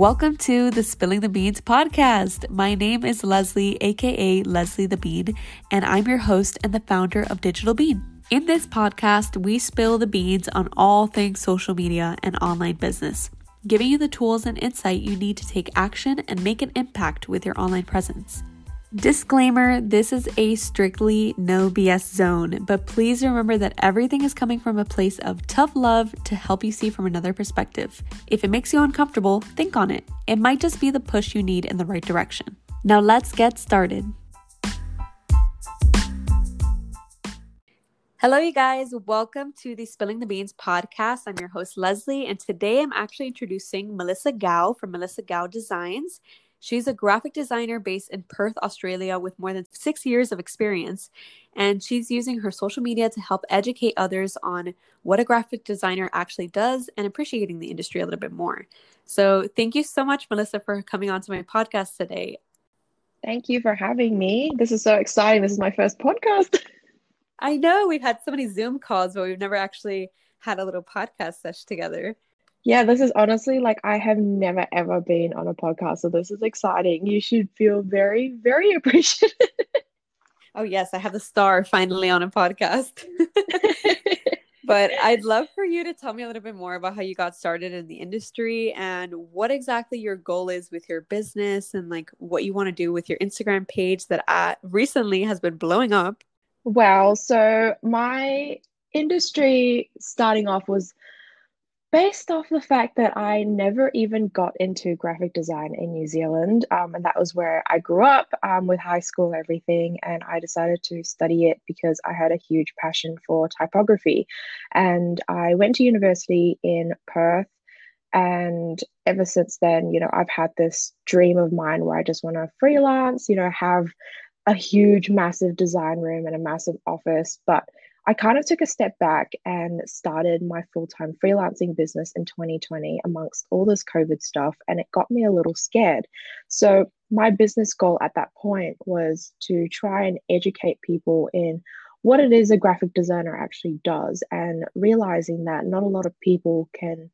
Welcome to the Spilling the Beans podcast. My name is Leslie, aka Leslie the Bean, and I'm your host and the founder of Digital Bean. In this podcast, we spill the beans on all things social media and online business, giving you the tools and insight you need to take action and make an impact with your online presence. Disclaimer this is a strictly no BS zone, but please remember that everything is coming from a place of tough love to help you see from another perspective. If it makes you uncomfortable, think on it. It might just be the push you need in the right direction. Now let's get started. Hello, you guys. Welcome to the Spilling the Beans podcast. I'm your host, Leslie, and today I'm actually introducing Melissa Gao from Melissa Gao Designs. She's a graphic designer based in Perth, Australia, with more than six years of experience. And she's using her social media to help educate others on what a graphic designer actually does and appreciating the industry a little bit more. So, thank you so much, Melissa, for coming on to my podcast today. Thank you for having me. This is so exciting. This is my first podcast. I know we've had so many Zoom calls, but we've never actually had a little podcast session together. Yeah, this is honestly like I have never ever been on a podcast, so this is exciting. You should feel very, very appreciative. oh yes, I have the star finally on a podcast. but I'd love for you to tell me a little bit more about how you got started in the industry and what exactly your goal is with your business and like what you want to do with your Instagram page that uh, recently has been blowing up. Well, so my industry starting off was based off the fact that I never even got into graphic design in New Zealand. Um, and that was where I grew up um, with high school and everything. And I decided to study it because I had a huge passion for typography. And I went to university in Perth. And ever since then, you know, I've had this dream of mine where I just want to freelance, you know, have a huge, massive design room and a massive office. But I kind of took a step back and started my full time freelancing business in 2020 amongst all this COVID stuff, and it got me a little scared. So, my business goal at that point was to try and educate people in what it is a graphic designer actually does, and realizing that not a lot of people can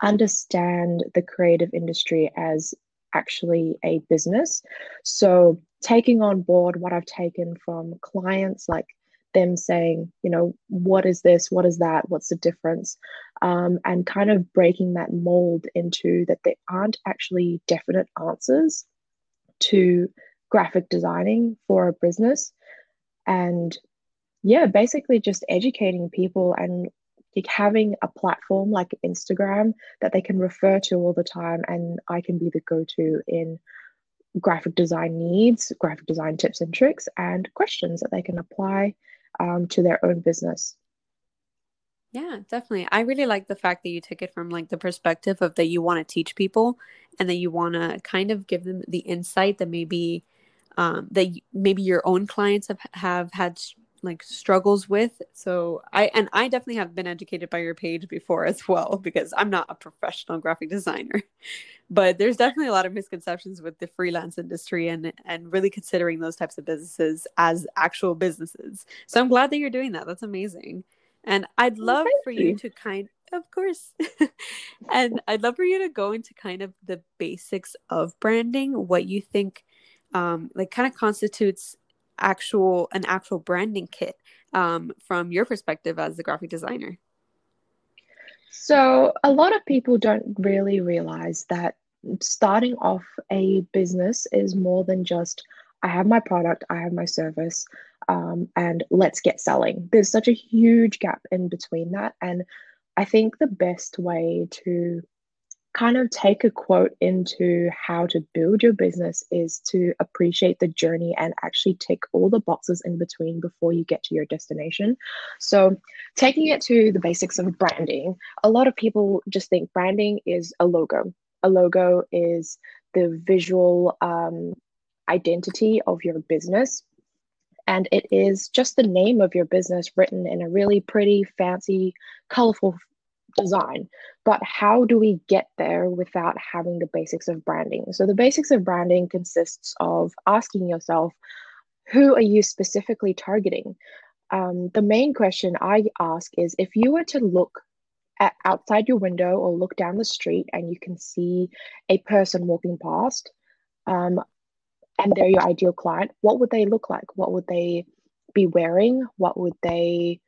understand the creative industry as actually a business. So, taking on board what I've taken from clients like them saying, you know, what is this? What is that? What's the difference? Um, and kind of breaking that mold into that there aren't actually definite answers to graphic designing for a business. And yeah, basically just educating people and like having a platform like Instagram that they can refer to all the time. And I can be the go to in graphic design needs, graphic design tips and tricks, and questions that they can apply um, to their own business. Yeah, definitely. I really like the fact that you took it from like the perspective of that you want to teach people and that you want to kind of give them the insight that maybe um, that maybe your own clients have have had like struggles with. So I and I definitely have been educated by your page before as well because I'm not a professional graphic designer. But there's definitely a lot of misconceptions with the freelance industry and and really considering those types of businesses as actual businesses. So I'm glad that you're doing that. That's amazing. And I'd love for you to kind of course. and I'd love for you to go into kind of the basics of branding, what you think um, like kind of constitutes actual an actual branding kit um, from your perspective as a graphic designer? So, a lot of people don't really realize that starting off a business is more than just I have my product, I have my service, um, and let's get selling. There's such a huge gap in between that. And I think the best way to kind of take a quote into how to build your business is to appreciate the journey and actually tick all the boxes in between before you get to your destination. So, taking it to the basics of branding, a lot of people just think branding is a logo. A logo is the visual um, identity of your business. And it is just the name of your business written in a really pretty, fancy, colorful design. But how do we get there without having the basics of branding? So, the basics of branding consists of asking yourself, who are you specifically targeting? Um, the main question I ask is if you were to look at, outside your window or look down the street and you can see a person walking past um, and they're your ideal client, what would they look like? What would they be wearing? What would they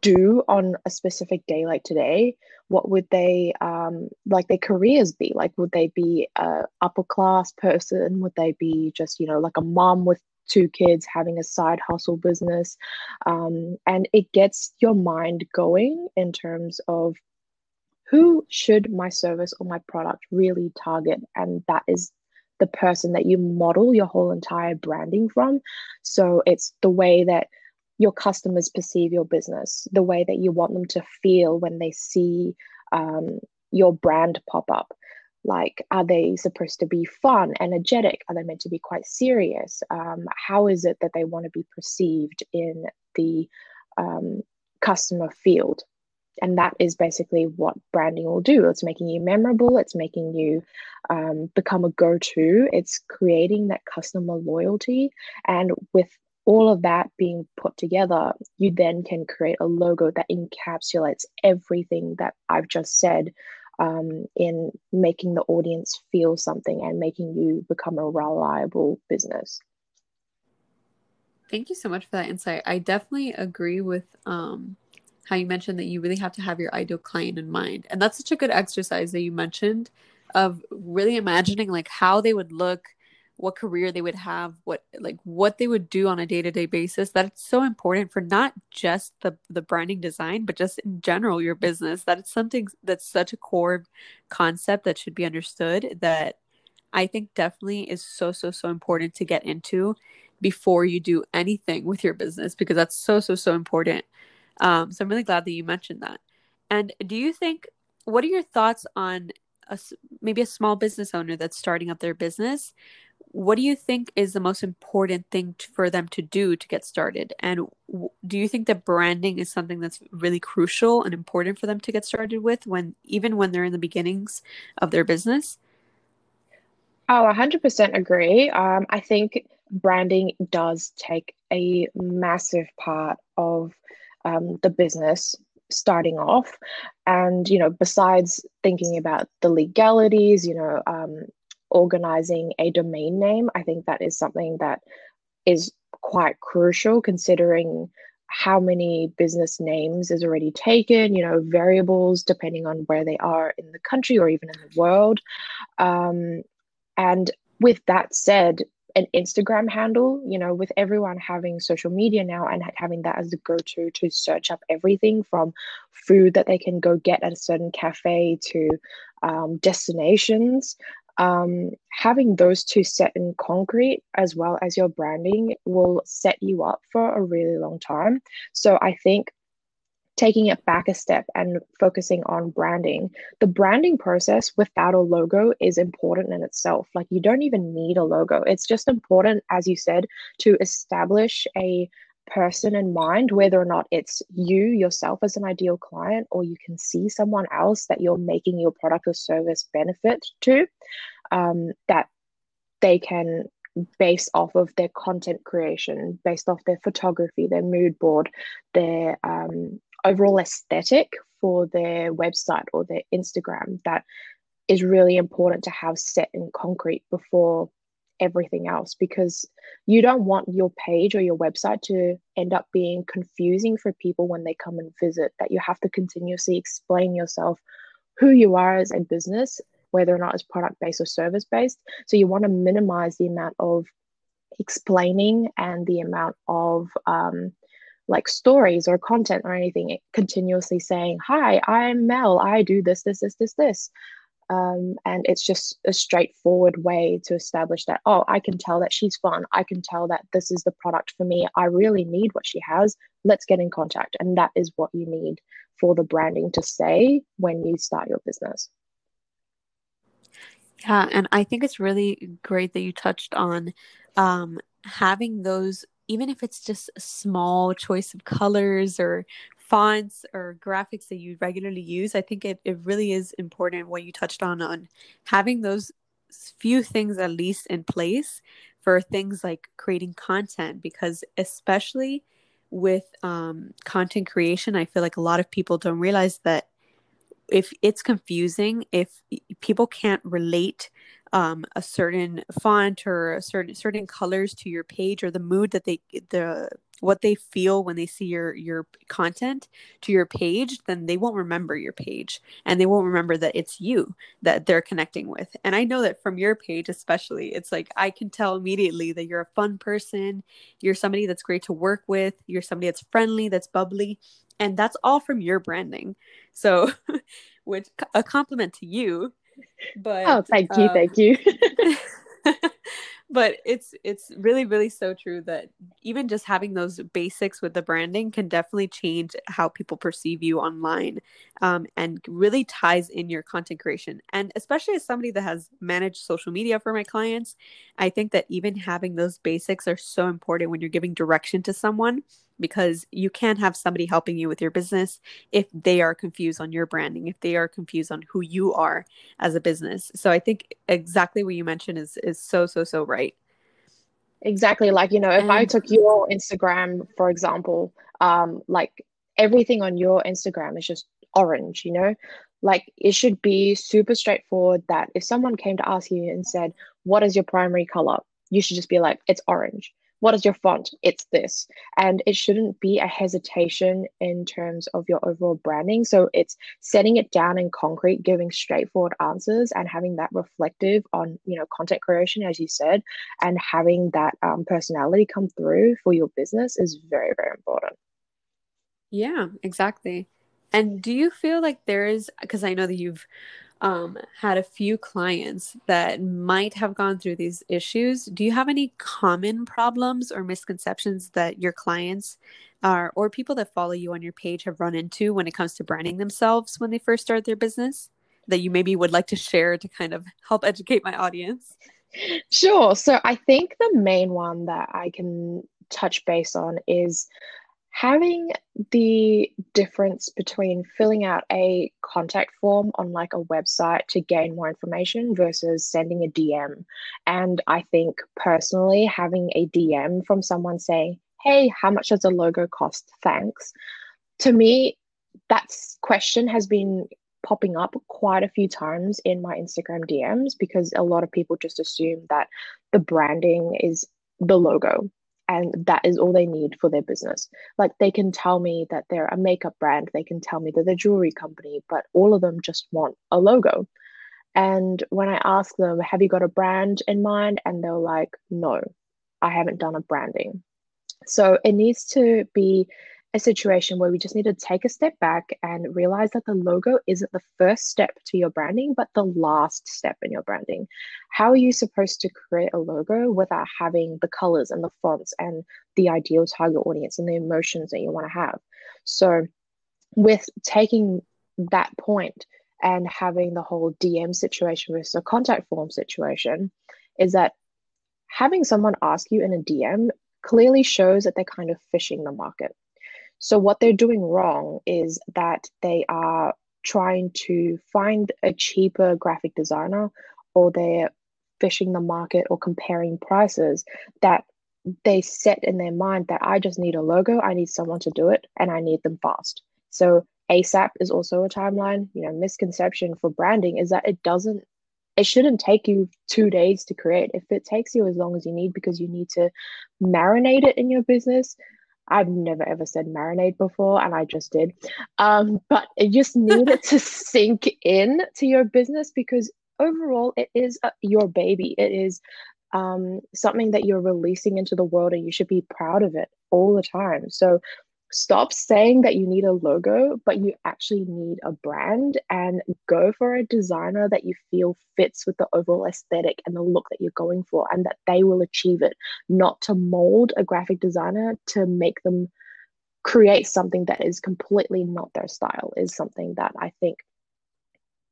do on a specific day like today? What would they um, like their careers be? Like, would they be a upper class person? Would they be just you know like a mom with two kids having a side hustle business? Um, and it gets your mind going in terms of who should my service or my product really target, and that is the person that you model your whole entire branding from. So it's the way that your customers perceive your business, the way that you want them to feel when they see um, your brand pop up. Like, are they supposed to be fun, energetic? Are they meant to be quite serious? Um, how is it that they want to be perceived in the um, customer field? And that is basically what branding will do. It's making you memorable, it's making you um, become a go to, it's creating that customer loyalty. And with all of that being put together, you then can create a logo that encapsulates everything that I've just said um, in making the audience feel something and making you become a reliable business. Thank you so much for that insight. I definitely agree with um, how you mentioned that you really have to have your ideal client in mind. And that's such a good exercise that you mentioned of really imagining like how they would look what career they would have, what like what they would do on a day-to-day basis. That's so important for not just the the branding design, but just in general your business. That it's something that's such a core concept that should be understood that I think definitely is so so so important to get into before you do anything with your business because that's so so so important. Um, so I'm really glad that you mentioned that. And do you think what are your thoughts on a, maybe a small business owner that's starting up their business what do you think is the most important thing to, for them to do to get started? And w- do you think that branding is something that's really crucial and important for them to get started with when even when they're in the beginnings of their business? Oh 100% agree. Um, i think branding does take a massive part of um, the business starting off. And you know besides thinking about the legalities you know um, organizing a domain name. I think that is something that is quite crucial considering how many business names is already taken, you know, variables depending on where they are in the country or even in the world. Um, and with that said, an Instagram handle, you know, with everyone having social media now and having that as the go to to search up everything from food that they can go get at a certain cafe to um, destinations um, having those two set in concrete as well as your branding will set you up for a really long time. So I think taking it back a step and focusing on branding, the branding process without a logo is important in itself. Like you don't even need a logo. It's just important, as you said, to establish a person in mind, whether or not it's you yourself as an ideal client, or you can see someone else that you're making your product or service benefit to, um, that they can base off of their content creation, based off their photography, their mood board, their um, overall aesthetic for their website or their Instagram. That is really important to have set in concrete before everything else because you don't want your page or your website to end up being confusing for people when they come and visit that you have to continuously explain yourself who you are as a business whether or not it's product based or service based so you want to minimize the amount of explaining and the amount of um, like stories or content or anything continuously saying hi i'm mel i do this this this this this um, and it's just a straightforward way to establish that, oh, I can tell that she's fun. I can tell that this is the product for me. I really need what she has. Let's get in contact. And that is what you need for the branding to say when you start your business. Yeah. And I think it's really great that you touched on um, having those, even if it's just a small choice of colors or fonts or graphics that you regularly use, I think it, it really is important what you touched on on having those few things at least in place for things like creating content because especially with um, content creation, I feel like a lot of people don't realize that if it's confusing, if people can't relate um, a certain font or a certain certain colors to your page or the mood that they the what they feel when they see your your content to your page then they won't remember your page and they won't remember that it's you that they're connecting with. And i know that from your page especially it's like i can tell immediately that you're a fun person you're somebody that's great to work with you're somebody that's friendly that's bubbly and that's all from your branding. So which a compliment to you but oh thank you um, thank you but it's it's really really so true that even just having those basics with the branding can definitely change how people perceive you online um, and really ties in your content creation. And especially as somebody that has managed social media for my clients i think that even having those basics are so important when you're giving direction to someone because you can't have somebody helping you with your business if they are confused on your branding, if they are confused on who you are as a business. So I think exactly what you mentioned is is so so so right. Exactly. Like, you know, if and, I took your Instagram, for example, um, like everything on your Instagram is just orange, you know? Like it should be super straightforward that if someone came to ask you and said, What is your primary color? You should just be like, It's orange what is your font? It's this. And it shouldn't be a hesitation in terms of your overall branding. So it's setting it down in concrete, giving straightforward answers and having that reflective on, you know, content creation, as you said, and having that um, personality come through for your business is very, very important. Yeah, exactly. And do you feel like there is, because I know that you've um, had a few clients that might have gone through these issues. Do you have any common problems or misconceptions that your clients are, or people that follow you on your page have run into when it comes to branding themselves when they first start their business that you maybe would like to share to kind of help educate my audience? Sure. So I think the main one that I can touch base on is having the difference between filling out a contact form on like a website to gain more information versus sending a DM. And I think personally, having a DM from someone saying, Hey, how much does a logo cost? Thanks. To me, that question has been popping up quite a few times in my Instagram DMs because a lot of people just assume that the branding is the logo and that is all they need for their business. Like they can tell me that they're a makeup brand, they can tell me that they're a jewelry company, but all of them just want a logo. And when I ask them, have you got a brand in mind? And they're like, no, I haven't done a branding. So it needs to be a situation where we just need to take a step back and realize that the logo isn't the first step to your branding, but the last step in your branding. How are you supposed to create a logo without having the colors and the fonts and the ideal target audience and the emotions that you want to have? So, with taking that point and having the whole DM situation versus a contact form situation, is that having someone ask you in a DM clearly shows that they're kind of fishing the market so, what they're doing wrong is that they are trying to find a cheaper graphic designer or they're fishing the market or comparing prices that they set in their mind that I just need a logo, I need someone to do it, and I need them fast. So, ASAP is also a timeline. You know, misconception for branding is that it doesn't it shouldn't take you two days to create. If it takes you as long as you need because you need to marinate it in your business, I've never ever said marinade before, and I just did. Um, but it just needed to sink in to your business because overall, it is a, your baby. It is um, something that you're releasing into the world, and you should be proud of it all the time. So stop saying that you need a logo, but you actually need a brand and go for a designer that you feel fits with the overall aesthetic and the look that you're going for, and that they will achieve it, not to mold a graphic designer to make them create something that is completely not their style, is something that I think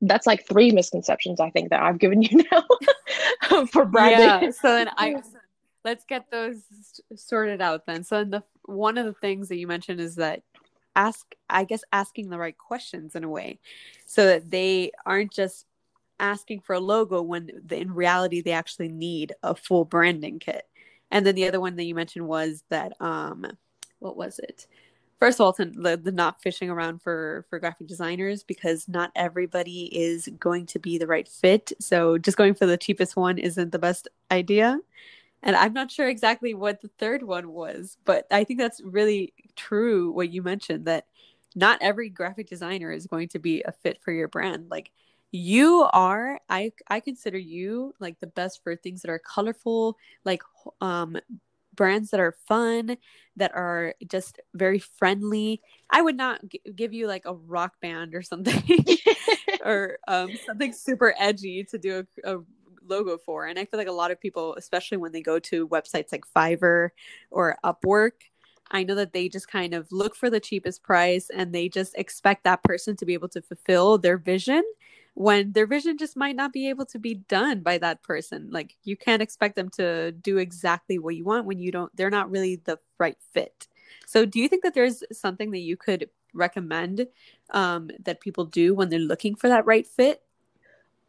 that's like three misconceptions I think that I've given you now for branding. Yeah. So then I let's get those sorted out then. So in the one of the things that you mentioned is that ask I guess asking the right questions in a way so that they aren't just asking for a logo when in reality they actually need a full branding kit. And then the other one that you mentioned was that um what was it? first of all the, the not fishing around for for graphic designers because not everybody is going to be the right fit so just going for the cheapest one isn't the best idea and i'm not sure exactly what the third one was but i think that's really true what you mentioned that not every graphic designer is going to be a fit for your brand like you are i i consider you like the best for things that are colorful like um brands that are fun, that are just very friendly. I would not g- give you like a rock band or something or um, something super edgy to do a, a logo for. And I feel like a lot of people, especially when they go to websites like Fiverr or Upwork, I know that they just kind of look for the cheapest price and they just expect that person to be able to fulfill their vision when their vision just might not be able to be done by that person. Like you can't expect them to do exactly what you want when you don't they're not really the right fit. So do you think that there's something that you could recommend um, that people do when they're looking for that right fit?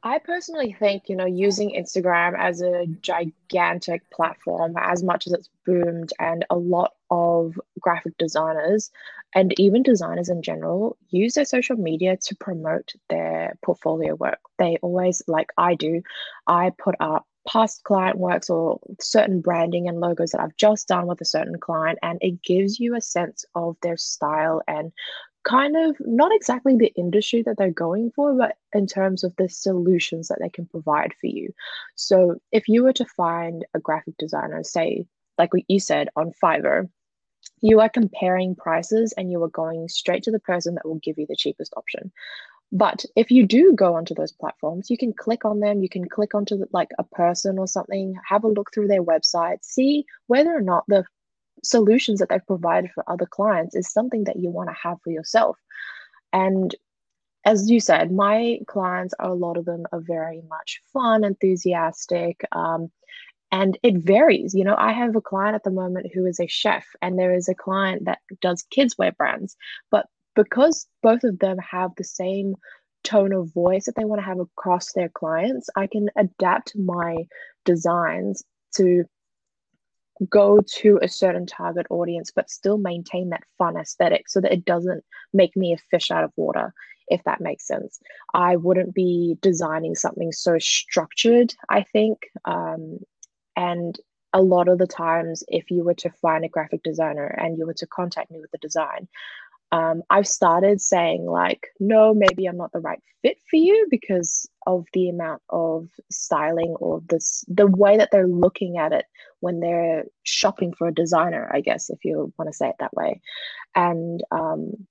I personally think, you know, using Instagram as a gigantic platform, as much as it's boomed, and a lot of graphic designers and even designers in general use their social media to promote their portfolio work. They always, like I do, I put up past client works or certain branding and logos that I've just done with a certain client, and it gives you a sense of their style and kind of not exactly the industry that they're going for, but in terms of the solutions that they can provide for you. So if you were to find a graphic designer, say, like what you said on Fiverr, you are comparing prices and you are going straight to the person that will give you the cheapest option. But if you do go onto those platforms, you can click on them, you can click onto like a person or something, have a look through their website, see whether or not the solutions that they've provided for other clients is something that you want to have for yourself. And as you said, my clients are a lot of them are very much fun, enthusiastic, um, and it varies. You know, I have a client at the moment who is a chef, and there is a client that does kids wear brands. But because both of them have the same tone of voice that they want to have across their clients, I can adapt my designs to go to a certain target audience but still maintain that fun aesthetic so that it doesn't make me a fish out of water if that makes sense. I wouldn't be designing something so structured i think. Um, and a lot of the times if you were to find a graphic designer and you were to contact me with a design um, I've started saying, like, no, maybe I'm not the right fit for you because of the amount of styling or this, the way that they're looking at it when they're shopping for a designer, I guess, if you want to say it that way. And um,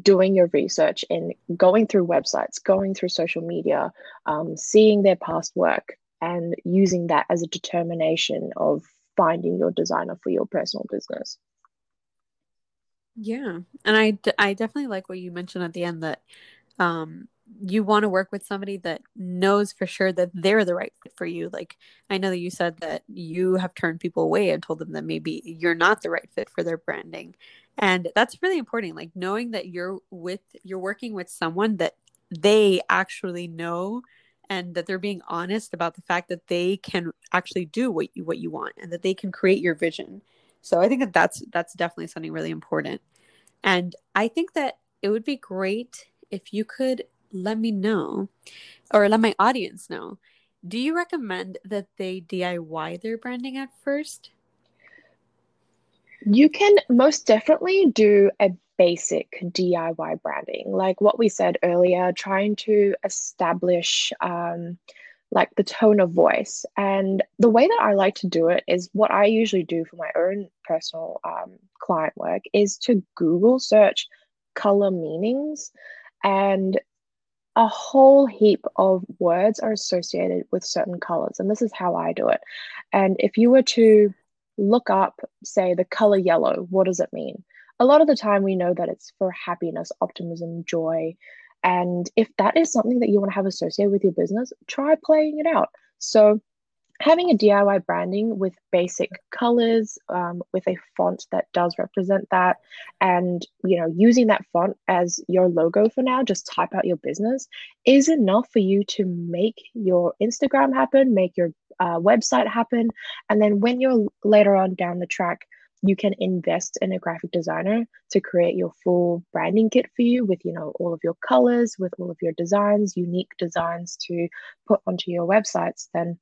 doing your research and going through websites, going through social media, um, seeing their past work, and using that as a determination of finding your designer for your personal business. Yeah. And I, d- I definitely like what you mentioned at the end that um, you want to work with somebody that knows for sure that they're the right fit for you. Like, I know that you said that you have turned people away and told them that maybe you're not the right fit for their branding. And that's really important. Like, knowing that you're with, you're working with someone that they actually know and that they're being honest about the fact that they can actually do what you what you want and that they can create your vision so I think that that's that's definitely something really important. And I think that it would be great if you could let me know or let my audience know. Do you recommend that they DIY their branding at first? You can most definitely do a basic DIY branding. Like what we said earlier, trying to establish um, like the tone of voice. And the way that I like to do it is what I usually do for my own personal um, client work is to Google search color meanings and a whole heap of words are associated with certain colors. And this is how I do it. And if you were to look up, say, the color yellow, what does it mean? A lot of the time, we know that it's for happiness, optimism, joy, and if that is something that you want to have associated with your business, try playing it out. So, having a DIY branding with basic colors, um, with a font that does represent that, and you know, using that font as your logo for now, just type out your business is enough for you to make your Instagram happen, make your uh, website happen, and then when you're later on down the track you can invest in a graphic designer to create your full branding kit for you with you know all of your colors with all of your designs unique designs to put onto your websites then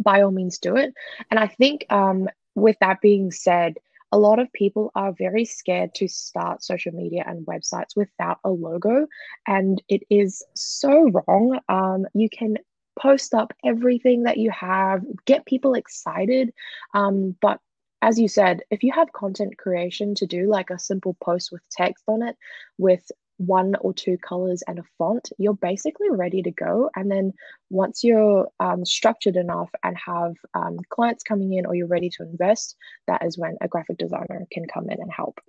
by all means do it. And i think um, with that being said a lot of people are very scared to start social media and websites without a logo and it is so wrong. Um, you can post up everything that you have get people excited um, but as you said, if you have content creation to do, like a simple post with text on it, with one or two colors and a font, you're basically ready to go. And then once you're um, structured enough and have um, clients coming in or you're ready to invest, that is when a graphic designer can come in and help.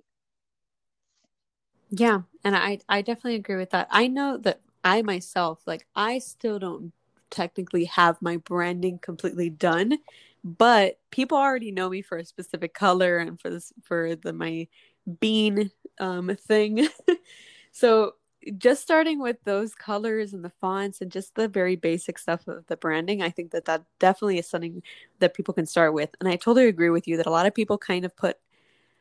Yeah, and I I definitely agree with that. I know that I myself like I still don't technically have my branding completely done but people already know me for a specific color and for this for the my bean um thing so just starting with those colors and the fonts and just the very basic stuff of the branding i think that that definitely is something that people can start with and i totally agree with you that a lot of people kind of put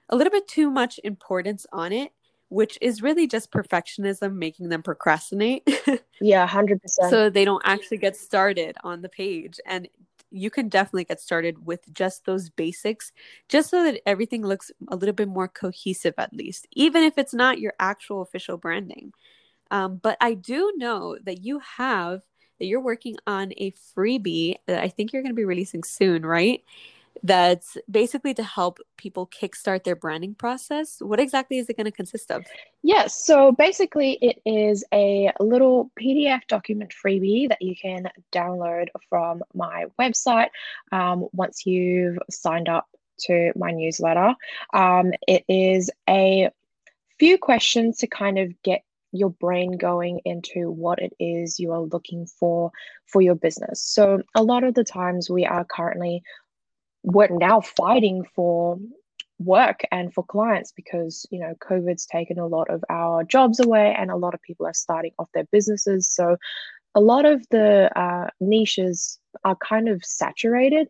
a little bit too much importance on it which is really just perfectionism making them procrastinate. yeah, 100%. So they don't actually get started on the page. And you can definitely get started with just those basics, just so that everything looks a little bit more cohesive, at least, even if it's not your actual official branding. Um, but I do know that you have that you're working on a freebie that I think you're going to be releasing soon, right? That's basically to help people kickstart their branding process. What exactly is it going to consist of? Yes, so basically, it is a little PDF document freebie that you can download from my website um, once you've signed up to my newsletter. Um, it is a few questions to kind of get your brain going into what it is you are looking for for your business. So, a lot of the times we are currently we're now fighting for work and for clients because you know covid's taken a lot of our jobs away and a lot of people are starting off their businesses. So a lot of the uh, niches are kind of saturated.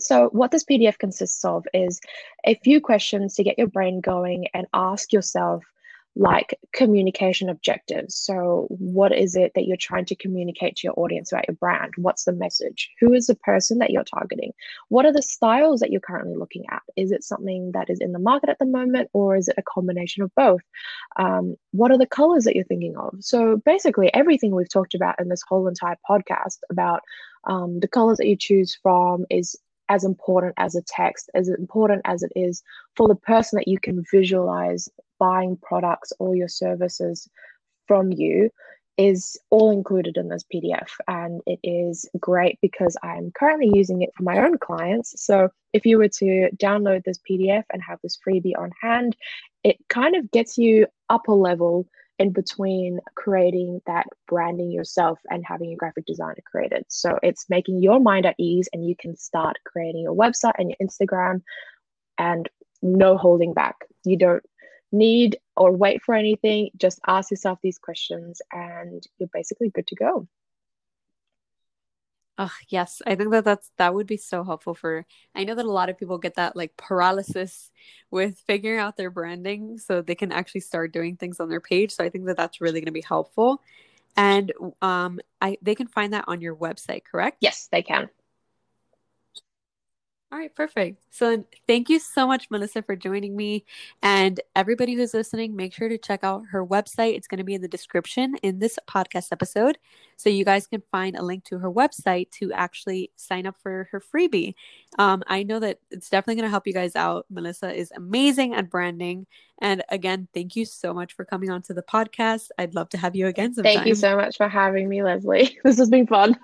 So what this pdf consists of is a few questions to get your brain going and ask yourself like communication objectives. So, what is it that you're trying to communicate to your audience about your brand? What's the message? Who is the person that you're targeting? What are the styles that you're currently looking at? Is it something that is in the market at the moment, or is it a combination of both? Um, what are the colors that you're thinking of? So, basically, everything we've talked about in this whole entire podcast about um, the colors that you choose from is as important as a text, as important as it is for the person that you can visualize buying products or your services from you is all included in this PDF. And it is great because I'm currently using it for my own clients. So if you were to download this PDF and have this freebie on hand, it kind of gets you up a level in between creating that branding yourself and having a graphic designer created. So it's making your mind at ease and you can start creating your website and your Instagram and no holding back. You don't need or wait for anything. Just ask yourself these questions and you're basically good to go. Oh, yes. I think that that's that would be so helpful for I know that a lot of people get that like paralysis with figuring out their branding so they can actually start doing things on their page. So I think that that's really going to be helpful. And um I they can find that on your website, correct? Yes, they can. All right, perfect. So thank you so much, Melissa, for joining me. And everybody who's listening, make sure to check out her website. It's going to be in the description in this podcast episode. So you guys can find a link to her website to actually sign up for her freebie. Um, I know that it's definitely going to help you guys out. Melissa is amazing at branding. And again, thank you so much for coming on to the podcast. I'd love to have you again sometime. Thank you so much for having me, Leslie. This has been fun.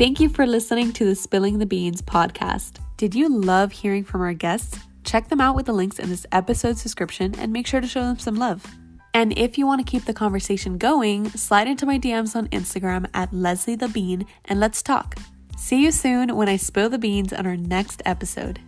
Thank you for listening to the Spilling the Beans podcast. Did you love hearing from our guests? Check them out with the links in this episode's description and make sure to show them some love. And if you want to keep the conversation going, slide into my DMs on Instagram at Leslie the Bean and let's talk. See you soon when I spill the beans on our next episode.